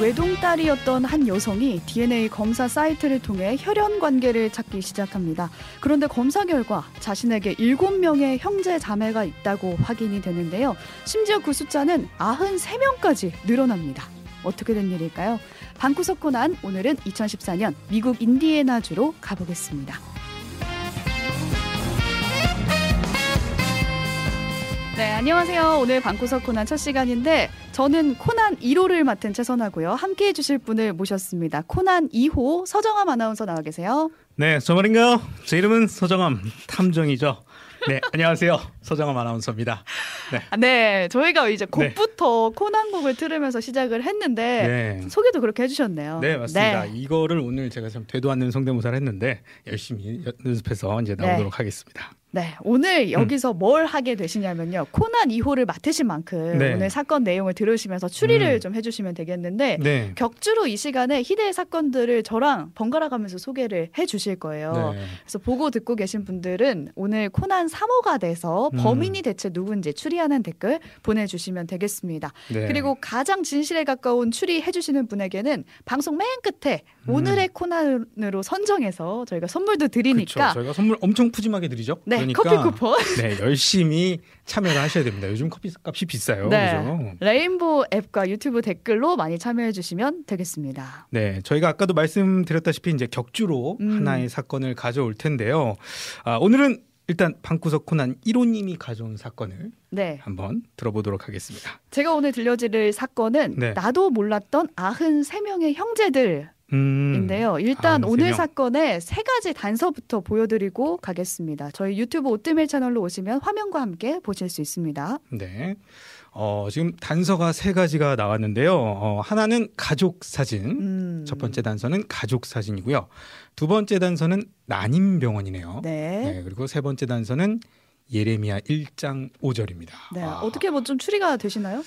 외동딸이었던 한 여성이 DNA 검사 사이트를 통해 혈연 관계를 찾기 시작합니다. 그런데 검사 결과 자신에게 7명의 형제 자매가 있다고 확인이 되는데요. 심지어 그 숫자는 93명까지 늘어납니다. 어떻게 된 일일까요? 방구석 코난 오늘은 2014년 미국 인디애나주로 가보겠습니다. 네, 안녕하세요. 오늘 방구석 코난 첫 시간인데 저는 코난 1호를 맡은 최선하고요. 함께 해주실 분을 모셨습니다. 코난 2호 서정함 아나운서 나와 계세요. 네, 저 말인가요? 제 이름은 서정함 탐정이죠. 네, 안녕하세요. 서정함 아나운서입니다. 네, 아, 네 저희가 이제 네. 곡부터 네. 코난 곡을 들으면서 시작을 했는데 네. 소개도 그렇게 해주셨네요. 네, 맞습니다. 네. 이거를 오늘 제가 참 되도 않는 성대모사를 했는데 열심히 연습해서 이제 나오도록 네. 하겠습니다. 네, 오늘 여기서 음. 뭘 하게 되시냐면요. 코난 2호를 맡으신 만큼 네. 오늘 사건 내용을 들으시면서 추리를 음. 좀 해주시면 되겠는데 네. 격주로 이 시간에 희대의 사건들을 저랑 번갈아 가면서 소개를 해주실 거예요. 네. 그래서 보고 듣고 계신 분들은 오늘 코난 3호가 돼서 음. 범인이 대체 누군지 추리하는 댓글 보내주시면 되겠습니다. 네. 그리고 가장 진실에 가까운 추리 해주시는 분에게는 방송 맨 끝에 음. 오늘의 코난으로 선정해서 저희가 선물도 드리니까 그쵸, 저희가 선물 엄청 푸짐하게 드리죠. 네. 그러니까 커피 쿠폰. 네, 열심히 참여를 하셔야 됩니다. 요즘 커피 값이 비싸요. 네. 그죠? 레인보우 앱과 유튜브 댓글로 많이 참여해 주시면 되겠습니다. 네, 저희가 아까도 말씀드렸다시피 이제 격주로 음. 하나의 사건을 가져올 텐데요. 아, 오늘은 일단 방구석 코난 1호님이 가져온 사건을 네. 한번 들어보도록 하겠습니다. 제가 오늘 들려드릴 사건은 네. 나도 몰랐던 93명의 형제들 인데요. 음. 일단 아, 오늘 사건의 세 가지 단서부터 보여드리고 가겠습니다. 저희 유튜브 오뜨밀 채널로 오시면 화면과 함께 보실 수 있습니다. 네. 어, 지금 단서가 세 가지가 나왔는데요. 어, 하나는 가족 사진. 음. 첫 번째 단서는 가족 사진이고요. 두 번째 단서는 난임 병원이네요. 네. 네. 그리고 세 번째 단서는 예레미야 1장 5절입니다. 네. 아. 어떻게 뭐 좀 추리가 되시나요?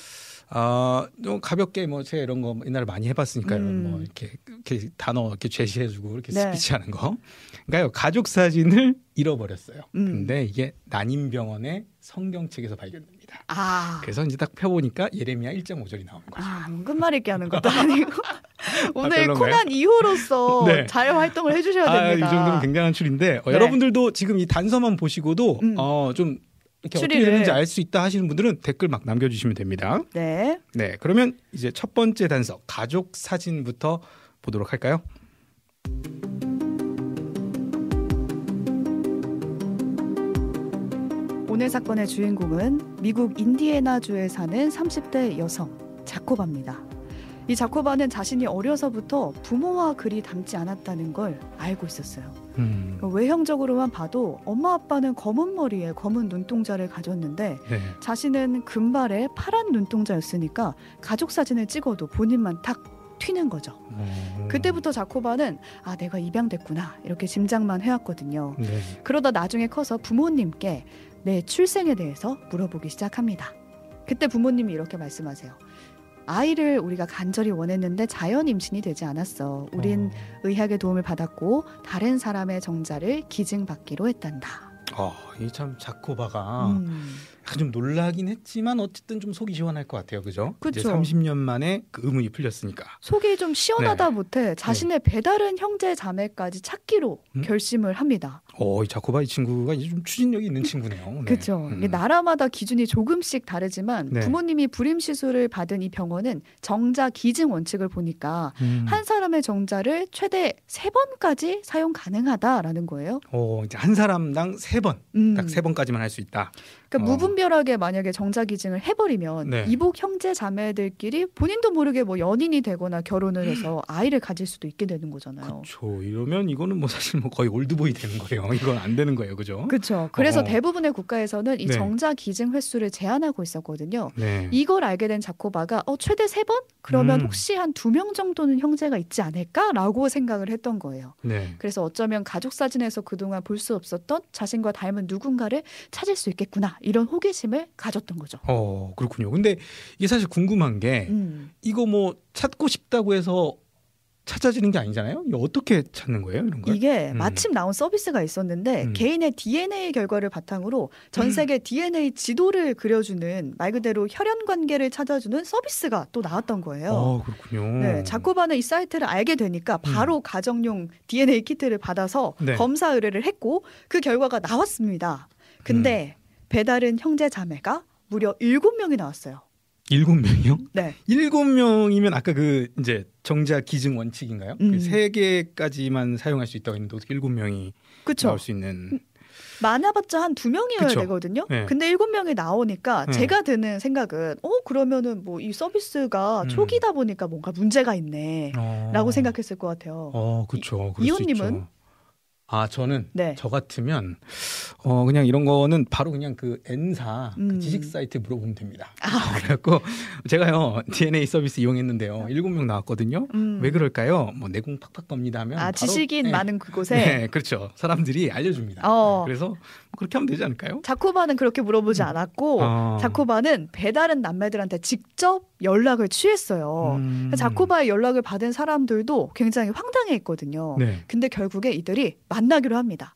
아, 좀 가볍게 뭐 제가 이런 거 옛날에 많이 해봤으니까요. 뭐 음. 뭐 이렇게, 이렇게 단어 이렇게 제시해주고 이렇게 네. 스피치 하는 거. 그러니까요 가족 사진을 잃어버렸어요. 음. 근데 이게 난임병원의 성경책에서 발견됩니다. 아. 그래서 이제 딱 펴보니까 예레미야 1.5절이 나오는 거죠. 아, 끝말잇기 하는 것도 아니고. 오늘 아, 코난 2호로서 네. 잘 활동을 해주셔야 됩니다. 아, 이 정도면 굉장한 출인데 어, 네. 여러분들도 지금 이 단서만 보시고도 음. 어, 좀 이렇게 추리를. 어떻게 되는지 알 수 있다 하시는 분들은 댓글 막 남겨주시면 됩니다. 네. 네. 그러면 이제 첫 번째 단서 가족 사진부터 보도록 할까요? 오늘 사건의 주인공은 미국 인디애나주에 사는 30대 여성 자코바입니다. 이 자코바는 자신이 어려서부터 부모와 그리 닮지 않았다는 걸 알고 있었어요. 음. 외형적으로만 봐도 엄마 아빠는 검은 머리에 검은 눈동자를 가졌는데 네. 자신은 금발에 파란 눈동자였으니까 가족 사진을 찍어도 본인만 탁 튀는 거죠. 음. 그때부터 자코바는 아 내가 입양됐구나 이렇게 짐작만 해왔거든요. 네. 그러다 나중에 커서 부모님께 내 출생에 대해서 물어보기 시작합니다. 그때 부모님이 이렇게 말씀하세요. 아이를 우리가 간절히 원했는데 자연 임신이 되지 않았어. 우린 어. 의학의 도움을 받았고 다른 사람의 정자를 기증받기로 했단다. 어, 이참 자코바가 음. 좀 놀라긴 했지만 어쨌든 좀 속이 시원할 것 같아요, 그죠? 그렇죠. 30년 만에 그 의문이 풀렸으니까. 속이 좀 시원하다 네. 못해 자신의 네. 배다른 형제 자매까지 찾기로 음? 결심을 합니다. 어, 이 자코바 이 친구가 이제 좀 추진력이 있는 친구네요. 네. 그렇죠. 음. 나라마다 기준이 조금씩 다르지만 네. 부모님이 불임 시술을 받은 이 병원은 정자 기증 원칙을 보니까 음. 한 사람의 정자를 최대 세 번까지 사용 가능하다라는 거예요. 어, 이제 한 사람당 세 번, 음. 딱세 번까지만 할 수 있다. 그러니까 어. 무분별하게 만약에 정자 기증을 해버리면 네. 이복 형제 자매들끼리 본인도 모르게 뭐 연인이 되거나 결혼을 해서 아이를 가질 수도 있게 되는 거잖아요. 그렇죠. 이러면 이거는 뭐 사실 뭐 거의 올드보이 되는 거예요. 이건 안 되는 거예요, 그죠? 그렇죠. 그래서 어. 대부분의 국가에서는 이 네. 정자 기증 횟수를 제한하고 있었거든요. 네. 이걸 알게 된 자코바가 어 최대 세 번? 그러면 음. 혹시 한 두 명 정도는 형제가 있지 않을까라고 생각을 했던 거예요. 네. 그래서 어쩌면 가족 사진에서 그동안 볼 수 없었던 자신과 닮은 누군가를 찾을 수 있겠구나 이런 호기심을 가졌던 거죠. 어 그렇군요. 근데 이게 사실 궁금한 게 음. 이거 뭐 찾고 싶다고 해서 찾아지는 게 아니잖아요. 어떻게 찾는 거예요, 이런 걸? 이게 음. 마침 나온 서비스가 있었는데 음. 개인의 DNA 결과를 바탕으로 전 음. 세계 음. DNA 지도를 그려주는 말 그대로 혈연 관계를 찾아주는 서비스가 또 나왔던 거예요. 어, 그렇군요. 네, 자코바는 이 사이트를 알게 되니까 음. 바로 음. 가정용 DNA 키트를 받아서 네. 검사 의뢰를 했고 그 결과가 나왔습니다. 근데 배달은 형제 자매가 무려 7명이 나왔어요. 일곱 명이요? 네. 일곱 명이면 아까 그 이제 정자 기증 원칙인가요? 그 음. 그세 개까지만 사용할 수 있다고 했는데 어떻게 일곱 명이 그쵸. 나올 수 있는? 음, 많아봤자 한 두 명이어야 그쵸. 되거든요. 네. 근데 일곱 명이 나오니까 네. 제가 드는 생각은 어 그러면은 뭐 이 서비스가 음. 초기다 보니까 뭔가 문제가 있네라고 어. 생각했을 것 같아요. 어, 그렇죠. 이호님은 아 저는 네. 저 같으면 어 그냥 이런 거는 바로 그냥 그 N사 그 음. 그 지식 사이트 물어보면 됩니다. 아. 그래갖고 제가요 DNA 서비스 이용했는데요 일곱 명 나왔거든요. 음. 왜 그럴까요? 뭐 내공 팍팍 겁니다 하면 아 지식인 네. 많은 그곳에 네 그렇죠 사람들이 알려줍니다. 어. 그래서 뭐 그렇게 하면 되지 않을까요? 자코바는 그렇게 물어보지 음. 않았고 어. 자코바는 배달은 남매들한테 직접 연락을 취했어요. 음. 자코바의 연락을 받은 사람들도 굉장히 황당해했거든요. 네. 근데 결국에 이들이 만나기로 합니다.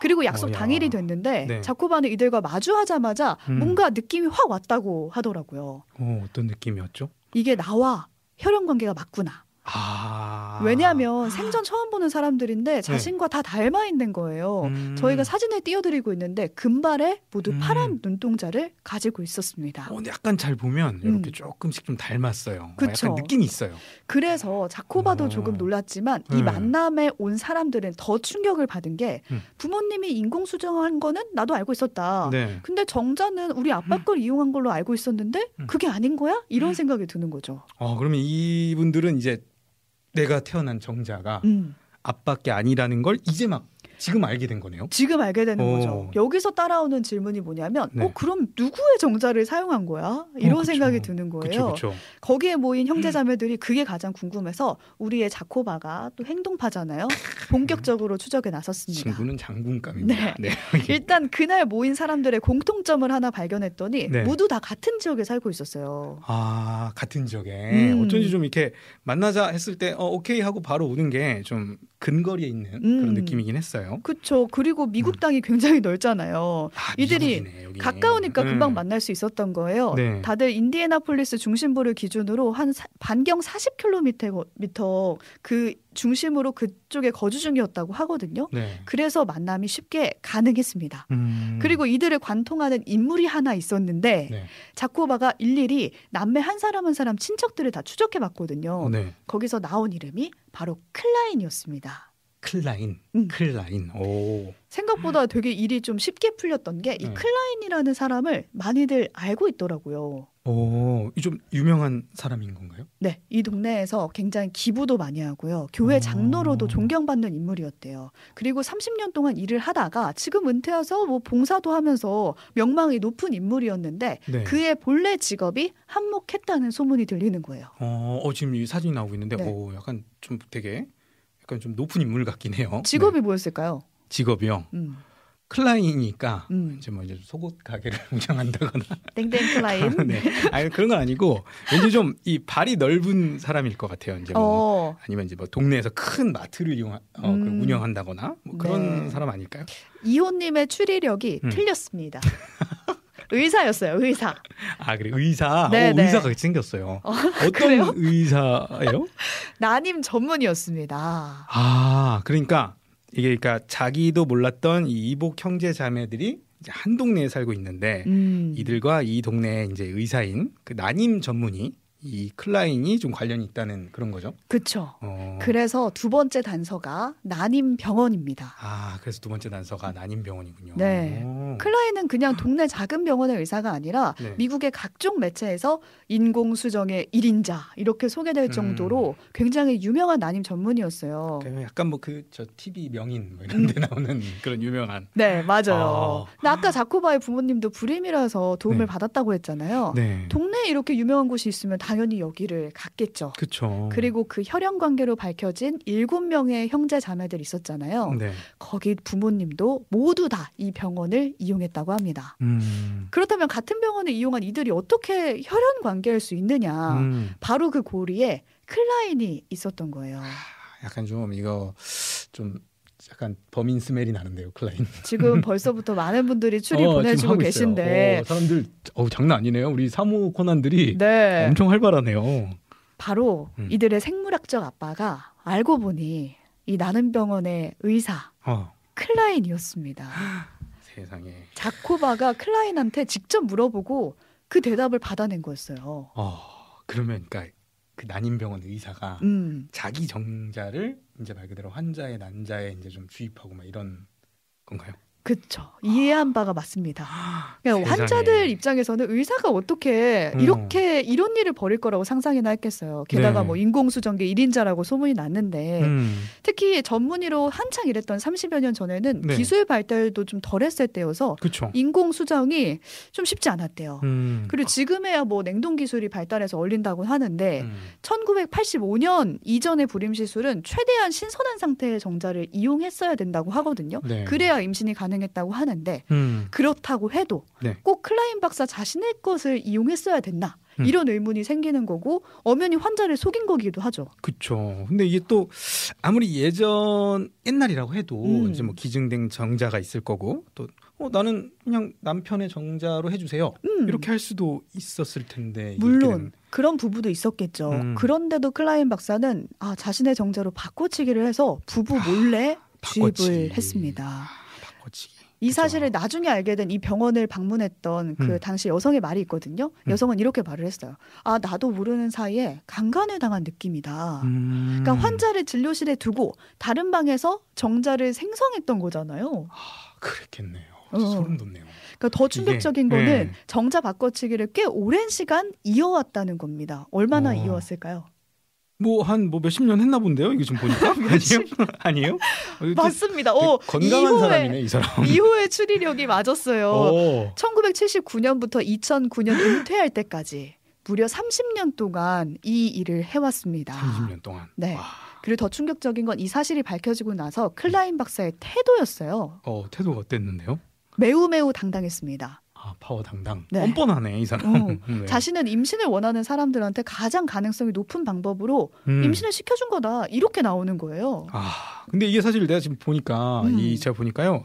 그리고 약속 어, 당일이 됐는데 네. 자코바는 이들과 마주하자마자 음. 뭔가 느낌이 확 왔다고 하더라고요. 어, 어떤 느낌이었죠? 이게 나와 혈연 관계가 맞구나. 아. 왜냐하면 생전 처음 보는 사람들인데 네. 자신과 네. 다 닮아 있는 거예요. 음. 저희가 사진을 띄워드리고 있는데 금발에 모두 음. 파란 눈동자를 가지고 있었습니다. 어, 약간 잘 보면 이렇게 음. 조금씩 좀 닮았어요. 그쵸? 약간 느낌이 있어요. 그래서 자코바도 어. 조금 놀랐지만 이 네. 만남에 온 사람들은 더 충격을 받은 게 음. 부모님이 인공 수정한 거는 나도 알고 있었다. 네. 근데 정자는 우리 아빠 음. 걸 이용한 걸로 알고 있었는데 음. 그게 아닌 거야? 이런 생각이 드는 거죠. 어, 그러면 이분들은 이제 내가 태어난 정자가 음. 아빠께 아니라는 걸 이제 막 지금 알게 된 거네요. 지금 알게 되는 오. 거죠. 여기서 따라오는 질문이 뭐냐면, 네. 어 그럼 누구의 정자를 사용한 거야? 이런 어, 생각이 드는 거예요. 그쵸, 그쵸. 거기에 모인 형제자매들이 그게 가장 궁금해서 우리의 자코바가 또 행동파잖아요. 본격적으로 추적에 나섰습니다. 친구는 장군감입니다. 네. 네. 일단 그날 모인 사람들의 공통점을 하나 발견했더니 네. 모두 다 같은 지역에 살고 있었어요. 아 같은 지역에 음. 어쩐지 좀 이렇게 만나자 했을 때 어, 오케이 하고 바로 오는 게 좀 근거리에 있는 음. 그런 느낌이긴 했어요. 그렇죠. 그리고 미국 음. 땅이 굉장히 넓잖아요. 아, 이들이 미국이네, 가까우니까 네. 금방 만날 수 있었던 거예요. 네. 다들 인디애나폴리스 중심부를 기준으로 한 사, 반경 40km 그 중심으로 그쪽에 거주 중이었다고 하거든요. 네. 그래서 만남이 쉽게 가능했습니다. 음. 그리고 이들을 관통하는 인물이 하나 있었는데 네. 자코바가 일일이 남매 한 사람 한 사람 친척들을 다 추적해 봤거든요. 어, 네. 거기서 나온 이름이 바로 클라인이었습니다. 클라인, 음. 클라인. 오. 생각보다 되게 일이 좀 쉽게 풀렸던 게 이 네. 클라인이라는 사람을 많이들 알고 있더라고요. 오, 좀 유명한 사람인 건가요? 네, 이 동네에서 굉장히 기부도 많이 하고요. 교회 장로로도 존경받는 인물이었대요. 그리고 30년 동안 일을 하다가 지금 은퇴해서 뭐 봉사도 하면서 명망이 높은 인물이었는데 네. 그의 본래 직업이 한몫했다는 소문이 들리는 거예요. 어, 어 지금 이 사진이 나오고 있는데, 네. 오, 약간 좀 되게 약간 좀 높은 인물 같긴 해요. 직업이 네. 뭐였을까요? 직업이요. 음. 클라인이니까 음. 이제 뭐 이제 속옷 가게를 운영한다거나 땡땡 클라인. 네. 아니 그런 건 아니고 왠지 좀 이 발이 넓은 사람일 것 같아요. 이제 뭐 어. 아니면 이제 뭐 동네에서 큰 마트를 이용 어, 그 음. 운영한다거나 뭐 그런 네. 사람 아닐까요? 이호님의 추리력이 음. 틀렸습니다. 의사였어요. 의사. 아 그래 의사. 네, 오, 네. 의사가 생겼어요. 어, 떤? 의사예요? 난임 전문이었습니다. 아 그러니까 이게 그러니까 자기도 몰랐던 이 이복 형제 자매들이 이제 한 동네에 살고 있는데 음. 이들과 이 동네에 이제 의사인 그 난임 전문의 이 클라인이 좀 관련이 있다는 그런 거죠. 그렇죠. 어. 그래서 두 번째 단서가 난임 병원입니다. 아, 그래서 두 번째 단서가 난임 병원이군요. 네. 오. 클라인은 그냥 동네 작은 병원의 의사가 아니라 네. 미국의 각종 매체에서 인공 수정의 1인자 이렇게 소개될 음. 정도로 음. 굉장히 유명한 난임 전문이었어요. 약간 뭐 그 저 TV 명인 뭐 이런 데 음. 나오는 그런 유명한. 네, 맞아요. 아. 아까 자코바의 부모님도 불임이라서 도움을 네. 받았다고 했잖아요. 네. 동네에 이렇게 유명한 곳이 있으면 당연히 여기를 갔겠죠. 그렇죠. 그리고 그 혈연 관계로 밝혀진 일곱 명의 형제 자매들 있었잖아요. 네. 거기 부모님도 모두 다 이 병원을 이용했다고 합니다. 음. 그렇다면 같은 병원을 이용한 이들이 어떻게 혈연 관계할 수 있느냐? 음. 바로 그 고리에 클라인이 있었던 거예요. 약간 좀 이거 좀 약간 범인 스멜이 나는데요, 클라인. 지금 벌써부터 많은 분들이 추리 어, 보내주고. 계신데 어, 사람들 어 장난 아니네요. 우리 사모 코난들이 네. 엄청 활발하네요. 바로 음. 이들의 생물학적 아빠가 알고 보니 이 나는 병원의 의사 어, 클라인이었습니다. 세상에. 자코바가 클라인한테 직접 물어보고 그 대답을 받아낸 거였어요. 어, 그러면 그러니까 그 난임병원 의사가 음, 자기 정자를 이제 말 그대로 환자의 난자에 이제 좀 주입하고 막 이런 건가요? 그쵸. 이해한 바가 맞습니다. 그러니까 세상에. 환자들 입장에서는 의사가 어떻게 음. 이렇게 이런 일을 벌일 거라고 상상이나 했겠어요. 게다가 네. 뭐 인공수정계 1인자라고 소문이 났는데 음. 특히 전문의로 한창 일했던 30여 년 전에는 네. 기술 발달도 좀 덜했을 때여서 그렇죠. 인공수정이 좀 쉽지 않았대요. 음. 그리고 지금에야 뭐 냉동 기술이 발달해서 얼린다고 하는데 음. 1985년 이전의 불임 시술은 최대한 신선한 상태의 정자를 이용했어야 된다고 하거든요. 네. 그래야 임신이 가능 했다고 하는데 음. 그렇다고 해도 네. 꼭 클라인 박사 자신의 것을 이용했어야 됐나 음. 이런 의문이 생기는 거고 엄연히 환자를 속인 거기도 하죠. 그렇죠. 근데 이게 또 아무리 예전 옛날이라고 해도 음. 이제 뭐 기증된 정자가 있을 거고 또 어, 나는 그냥 남편의 정자로 해주세요. 음. 이렇게 할 수도 있었을 텐데 물론 그런 부부도 있었겠죠. 음. 그런데도 클라인 박사는 아, 자신의 정자로 바꿔치기를 해서 부부 몰래 주입을 바꿔치기. 했습니다. 이 그죠. 사실을 나중에 알게 된 이 병원을 방문했던 그 음. 당시 여성의 말이 있거든요. 음. 여성은 이렇게 말을 했어요. 아, 나도 모르는 사이에 강간을 당한 느낌이다. 음. 그러니까 환자를 진료실에 두고 다른 방에서 정자를 생성했던 거잖아요. 아, 그랬겠네요. 어. 소름 돋네요. 그러니까 더 충격적인 이게, 거는 네. 정자 바꿔치기를 꽤 오랜 시간 이어왔다는 겁니다. 얼마나 어. 이어왔을까요? 뭐 한 뭐 몇십 년 했나 본데요. 이게 지금 보니까 아니요? 아니에요? 어, 이거 맞습니다. 어, 건강한 이후에, 사람이네 이 사람. 이후의 추리력이 맞았어요. 어. 1979년부터 2009년 은퇴할 때까지 무려 30년 동안 이 일을 해왔습니다. 30년 동안. 네. 와. 그리고 더 충격적인 건 이 사실이 밝혀지고 나서 클라인 박사의 태도였어요. 어 태도가 어땠는데요? 매우 매우 당당했습니다. 아 파워 당당. 네. 뻔뻔하네 이 사람. 어, 네. 자신은 임신을 원하는 사람들한테 가장 가능성이 높은 방법으로 음. 임신을 시켜준 거다. 이렇게 나오는 거예요. 아 근데 이게 사실 내가 지금 보니까 음. 이 제가 보니까요.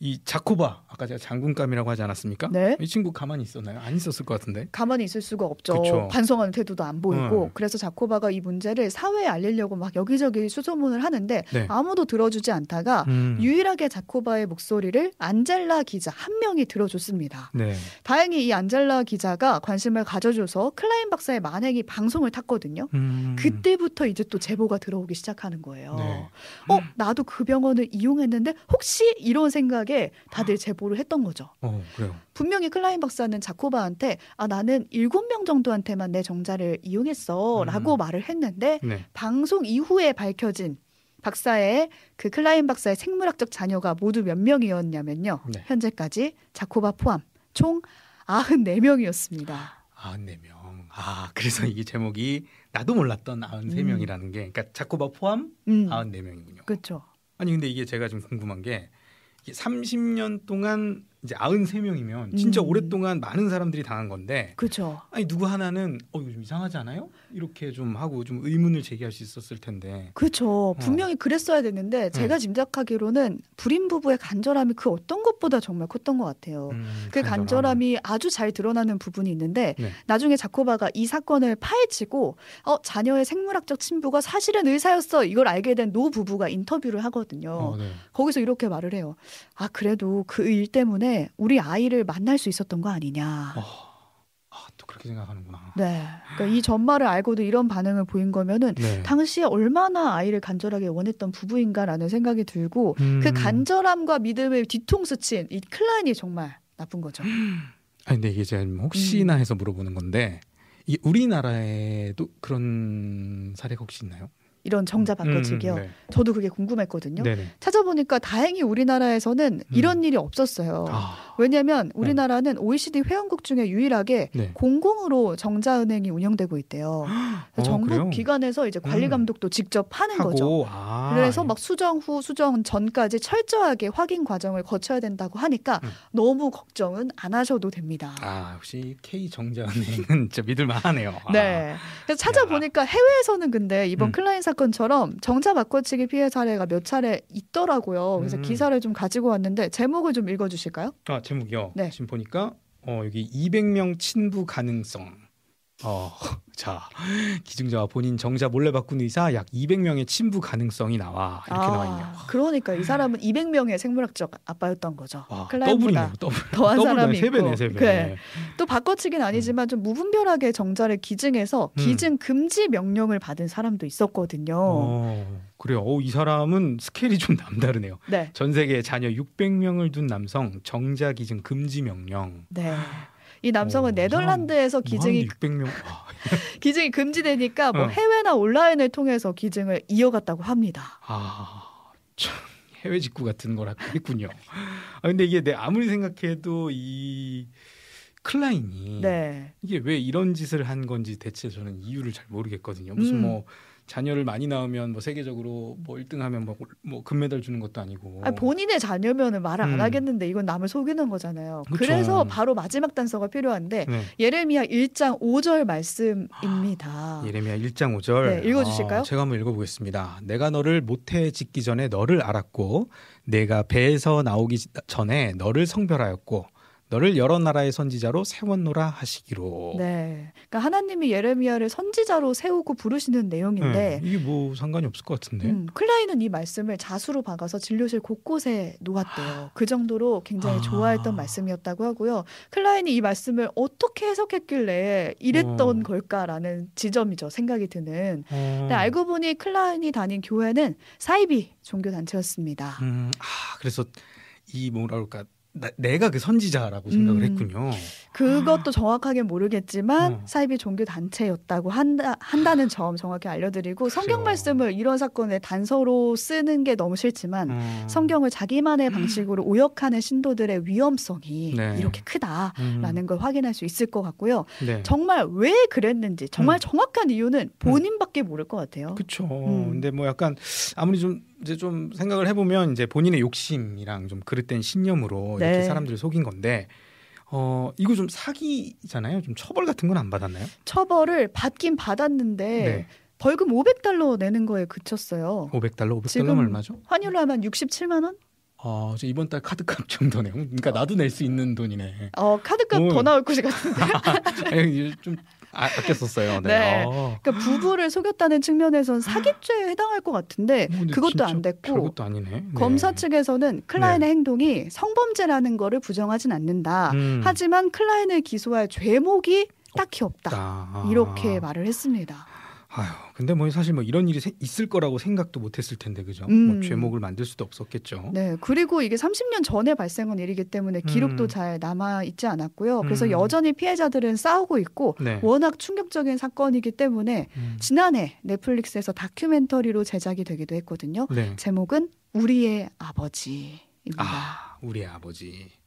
이 자코바 아까 제가 장군감이라고 하지 않았습니까? 네. 이 친구 가만히 있었나요? 안 있었을 것 같은데. 가만히 있을 수가 없죠. 그쵸. 반성하는 태도도 안 보이고. 음. 그래서 자코바가 이 문제를 사회에 알리려고 막 여기저기 수소문을 하는데 네. 아무도 들어주지 않다가 음. 유일하게 자코바의 목소리를 안젤라 기자 한 명이 들어줬습니다. 네. 다행히 이 안젤라 기자가 관심을 가져줘서 클라인 박사의 만행이 방송을 탔거든요. 음. 그때부터 이제 또 제보가 들어오기 시작하는 거예요. 네. 어, 나도 그 병원을 이용했는데 혹시 이런 생각 에 다들 제보를 했던 거죠. 어 그래요. 분명히 클라인 박사는 자코바한테 아 나는 일곱 명 정도한테만 내 정자를 이용했어라고 음. 말을 했는데 네. 방송 이후에 밝혀진 박사의 그 클라인 박사의 생물학적 자녀가 모두 몇 명이었냐면요. 네. 현재까지 자코바 포함 총 94명이었습니다. 아, 네 명. 아, 그래서 이게 제목이 나도 몰랐던 93명이라는 게 그러니까 자코바 포함 음. 94명이군요. 그렇죠. 아니 근데 이게 제가 좀 궁금한 게 30년 동안 이제 93명이면 진짜 음. 오랫동안 많은 사람들이 당한 건데 그렇죠. 아니 누구 하나는 어 이거 좀 이상하지 않아요? 이렇게 좀 하고 좀 의문을 제기할 수 있었을 텐데. 그렇죠. 분명히 그랬어야 됐는데 제가 네. 짐작하기로는 불임 부부의 간절함이 그 어떤 것보다 정말 컸던 것 같아요. 음, 그 간절함이 아주 잘 드러나는 부분이 있는데 네. 나중에 자코바가 이 사건을 파헤치고 어 자녀의 생물학적 친부가 사실은 의사였어 이걸 알게 된 노 부부가 인터뷰를 하거든요. 어, 네. 거기서 이렇게 말을 해요. 아 그래도 그 일 때문에 우리 아이를 만날 수 있었던 거 아니냐. 어, 아, 또 그렇게 생각하는구나. 네. 그러니까 이 전말을 알고도 이런 반응을 보인 거면은 네. 당시에 얼마나 아이를 간절하게 원했던 부부인가라는 생각이 들고 음. 그 간절함과 믿음을 뒤통수 친 이 클라인이 정말 나쁜 거죠. 아니 근데 이게 제가 혹시나 음. 해서 물어보는 건데 이게 우리나라에도 그런 사례가 혹시 있나요? 이런 정자 바꿔치기요. 음, 네. 저도 그게 궁금했거든요. 네네. 찾아보니까 다행히 우리나라에서는 이런 일이 없었어요. 아, 왜냐하면 우리나라는 네. OECD 회원국 중에 유일하게 네. 공공으로 정자은행이 운영되고 있대요. 어, 정부 그래요? 기관에서 이제 관리 음. 감독도 음. 직접 하는 하고. 거죠. 아, 그래서 막 수정 후, 수정 전까지 철저하게 확인 과정을 거쳐야 된다고 하니까 음. 너무 걱정은 안 하셔도 됩니다. 아 역시 K 정자은행은 진짜 믿을만하네요. 네. 그래서 찾아보니까 해외에서는 근데 이번 음. 클라인 사건처럼 정자 바꿔치기 피해 사례가 몇 차례 있더라고요. 그래서 음. 기사를 좀 가지고 왔는데 제목을 좀 읽어주실까요? 아 제목이요. 네. 지금 보니까 어, 여기 200명 친부 가능성. 어, 자, 기증자와 본인 정자 몰래 바꾼 의사 약 200명의 친부 가능성이 나와 이렇게 아, 나와 있네요. 그러니까 이 사람은 200명의 생물학적 아빠였던 거죠. 와, 클라인보다 더블, 더한 사람이 세 배네, 세 배. 그래. 또 바꿔치기는 아니지만 좀 무분별하게 정자를 기증해서 음. 기증 금지 명령을 받은 사람도 있었거든요. 어, 그래요. 오, 이 사람은 스케일이 좀 남다르네요. 네. 전 세계에 자녀 600명을 둔 남성 정자 기증 금지 명령. 네. 이 남성은 오, 네덜란드에서 기증이 600명 기증이 금지되니까 뭐 어. 해외나 온라인을 통해서 기증을 이어갔다고 합니다. 아, 참 해외 직구 같은 거라 했군요. 아 근데 이게 내 아무리 생각해도 이 클라인이 네. 이게 왜 이런 짓을 한 건지 대체 저는 이유를 잘 모르겠거든요. 무슨 음. 뭐 자녀를 많이 낳으면 뭐 세계적으로 뭐 1등하면 뭐, 뭐 금메달 주는 것도 아니고. 아니, 본인의 자녀면은 말을 음. 안 하겠는데 이건 남을 속이는 거잖아요. 그쵸. 그래서 바로 마지막 단서가 필요한데 네. 예레미야 1장 5절 말씀입니다. 아, 예레미야 1장 5절. 네, 읽어주실까요? 아, 제가 한번 읽어보겠습니다. 내가 너를 모태 짓기 전에 너를 알았고 내가 배에서 나오기 전에 너를 성별하였고 너를 여러 나라의 선지자로 세웠노라 하시기로. 네. 그러니까 하나님이 예레미야를 선지자로 세우고 부르시는 내용인데 네, 이게 뭐 상관이 없을 것 같은데. 음, 클라인은 이 말씀을 자수로 박아서 진료실 곳곳에 놓았대요. 그 정도로 굉장히 아. 좋아했던 말씀이었다고 하고요. 클라인이 이 말씀을 어떻게 해석했길래 이랬던 어. 걸까라는 지점이죠. 생각이 드는. 어. 근데 알고 보니 클라인이 다닌 교회는 사이비 종교 단체였습니다. 음, 아, 그래서 이 뭐라 그럴까 나, 내가 그 선지자라고 생각을 음, 했군요. 그것도 정확하게 모르겠지만 어. 사이비 종교 단체였다고 한다 한다는 점 정확히 알려드리고 성경 말씀을 이런 사건에 단서로 쓰는 게 너무 싫지만 어. 성경을 자기만의 방식으로 오역하는 신도들의 위험성이 네. 이렇게 크다라는 음. 걸 확인할 수 있을 것 같고요. 네. 정말 왜 그랬는지 정말 음. 정확한 이유는 본인밖에 모를 것 같아요. 그렇죠. 근데 뭐 약간 아무리 좀 이제 좀 생각을 해보면 이제 본인의 욕심이랑 좀 그릇된 신념으로 네. 이렇게 사람들을 속인 건데 어 이거 좀 사기잖아요. 좀 처벌 같은 건 안 받았나요? 처벌을 받긴 받았는데 네. 벌금 500달러 내는 거에 그쳤어요. 500달러, 500달러 얼마죠? 환율로 하면 67만 원? 어, 이번 달 카드값 정도네요. 그러니까 나도 낼 수 있는 돈이네. 어, 카드값 오. 더 나올 것 같은데. 좀 아, 아꼈었어요. 네. 네. 어. 그러니까 부부를 속였다는 측면에선 사기죄에 해당할 것 같은데 어, 그것도 안 됐고 그것도 아니네. 네. 검사 측에서는 클라인의 네. 행동이 성범죄라는 거를 부정하진 않는다. 음. 하지만 클라인을 기소할 죄목이 딱히 없다. 없다. 이렇게 말을 했습니다. 아유, 근데 뭐 사실 뭐 이런 일이 있을 거라고 생각도 못했을 텐데 그죠? 뭐 음. 뭐 죄목을 만들 수도 없었겠죠. 네, 그리고 이게 30년 전에 발생한 일이기 때문에 기록도 음. 잘 남아 있지 않았고요. 그래서 음. 여전히 피해자들은 싸우고 있고 네. 워낙 충격적인 사건이기 때문에 음. 지난해 넷플릭스에서 다큐멘터리로 제작이 되기도 했거든요. 네. 제목은 우리의 아버지입니다. 아, 우리의 아버지.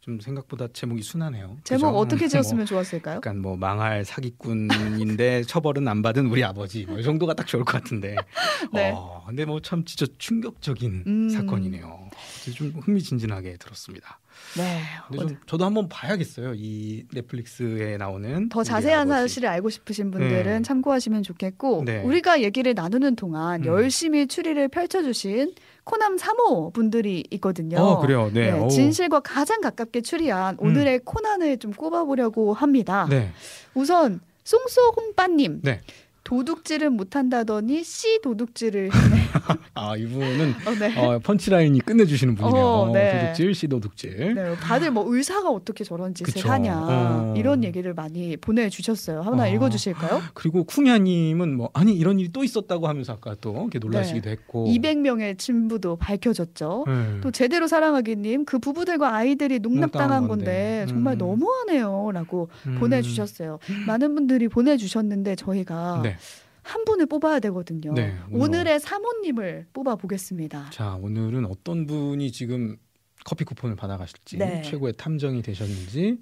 좀 생각보다 제목이 순하네요. 제목 그죠? 어떻게 뭐 지었으면 뭐 좋았을까요? 약간 뭐 망할 사기꾼인데 처벌은 안 받은 우리 아버지 뭐 이 정도가 딱 좋을 것 같은데. 네. 어, 근데 뭐 참 진짜 충격적인 음. 사건이네요. 좀 흥미진진하게 들었습니다. 네. 근데 좀 저도 한번 봐야겠어요. 이 넷플릭스에 나오는 더 자세한 사실을 알고 싶으신 분들은 네. 참고하시면 좋겠고 네. 우리가 얘기를 나누는 동안 음. 열심히 추리를 펼쳐주신 코남 3호 분들이 있거든요. 어, 그래요. 네. 네 진실과 가장 가깝게 추리한 음. 오늘의 코난을 좀 꼽아보려고 합니다. 네. 우선 송소홍빠님. 네. 도둑질은 못한다더니 씨 도둑질을. 아 이분은 어, 네. 어, 펀치라인이 끝내주시는 분이네요. 어, 네. 도둑질, 씨 도둑질. 네, 다들 뭐 의사가 어떻게 저런 짓을 그쵸. 하냐 어. 이런 얘기를 많이 보내주셨어요. 하나 아. 읽어주실까요? 그리고 쿵야님은 뭐 아니 이런 일이 또 있었다고 하면서 아까 또 이렇게 놀라시기도 네. 했고 200명의 친부도 밝혀졌죠. 네. 또 제대로 사랑하기님 그 부부들과 아이들이 농락당한 건데, 건데 정말 음. 너무하네요라고 음. 보내주셨어요. 많은 분들이 보내주셨는데 저희가 네. 한 분을 뽑아야 되거든요. 네, 오늘. 의 사모님을 뽑아 보겠습니다. 자, 오늘은 어떤 분이 지금 커피 쿠폰을 받아가실지 네. 최고의 탐정이 되셨는지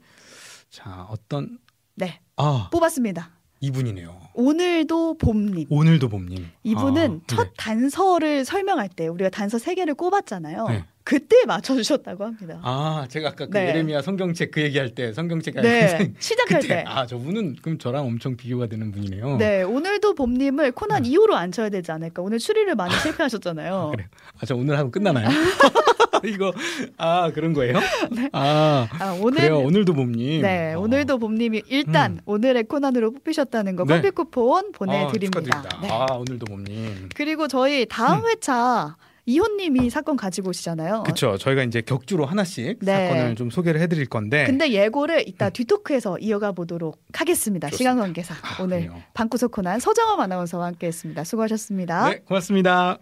자 어떤 네 아, 뽑았습니다. 이분이네요. 오늘도 봄님. 오늘도 봄님. 이분은 아, 첫 네. 단서를 설명할 때 우리가 단서 세 개를 꼽았잖아요. 네. 그때 맞춰주셨다고 합니다. 아, 제가 아까 그 네. 예레미야 성경책 그 얘기할 때 성경책 네. 시작할 그때, 때. 아, 저분은 그럼 저랑 엄청 비교가 되는 분이네요. 네, 오늘도 봄님을 코난 네. 이후로 앉혀야 되지 않을까. 오늘 추리를 많이 실패하셨잖아요. 아, 그래요. 아, 저 오늘 하고 끝나나요? 이거 아 그런 거예요? 네. 아, 아 오늘 그래요. 오늘도 봄님. 네, 어. 오늘도 봄님이 일단 음. 오늘의 코난으로 뽑히셨다는 거 네. 커피 쿠폰 보내드립니다. 아, 네. 아 오늘도 봄님. 그리고 저희 다음 음. 회차 이호님이 사건 가지고 오시잖아요. 그렇죠. 저희가 이제 격주로 하나씩 네. 사건을 좀 소개를 해드릴 건데. 근데 예고를 이따 음. 뒤토크에서 이어가 보도록 하겠습니다. 좋습니다. 시간 관계상 아, 오늘 방구석 코난 서정엄 아나운서와 함께했습니다. 수고하셨습니다. 네, 고맙습니다.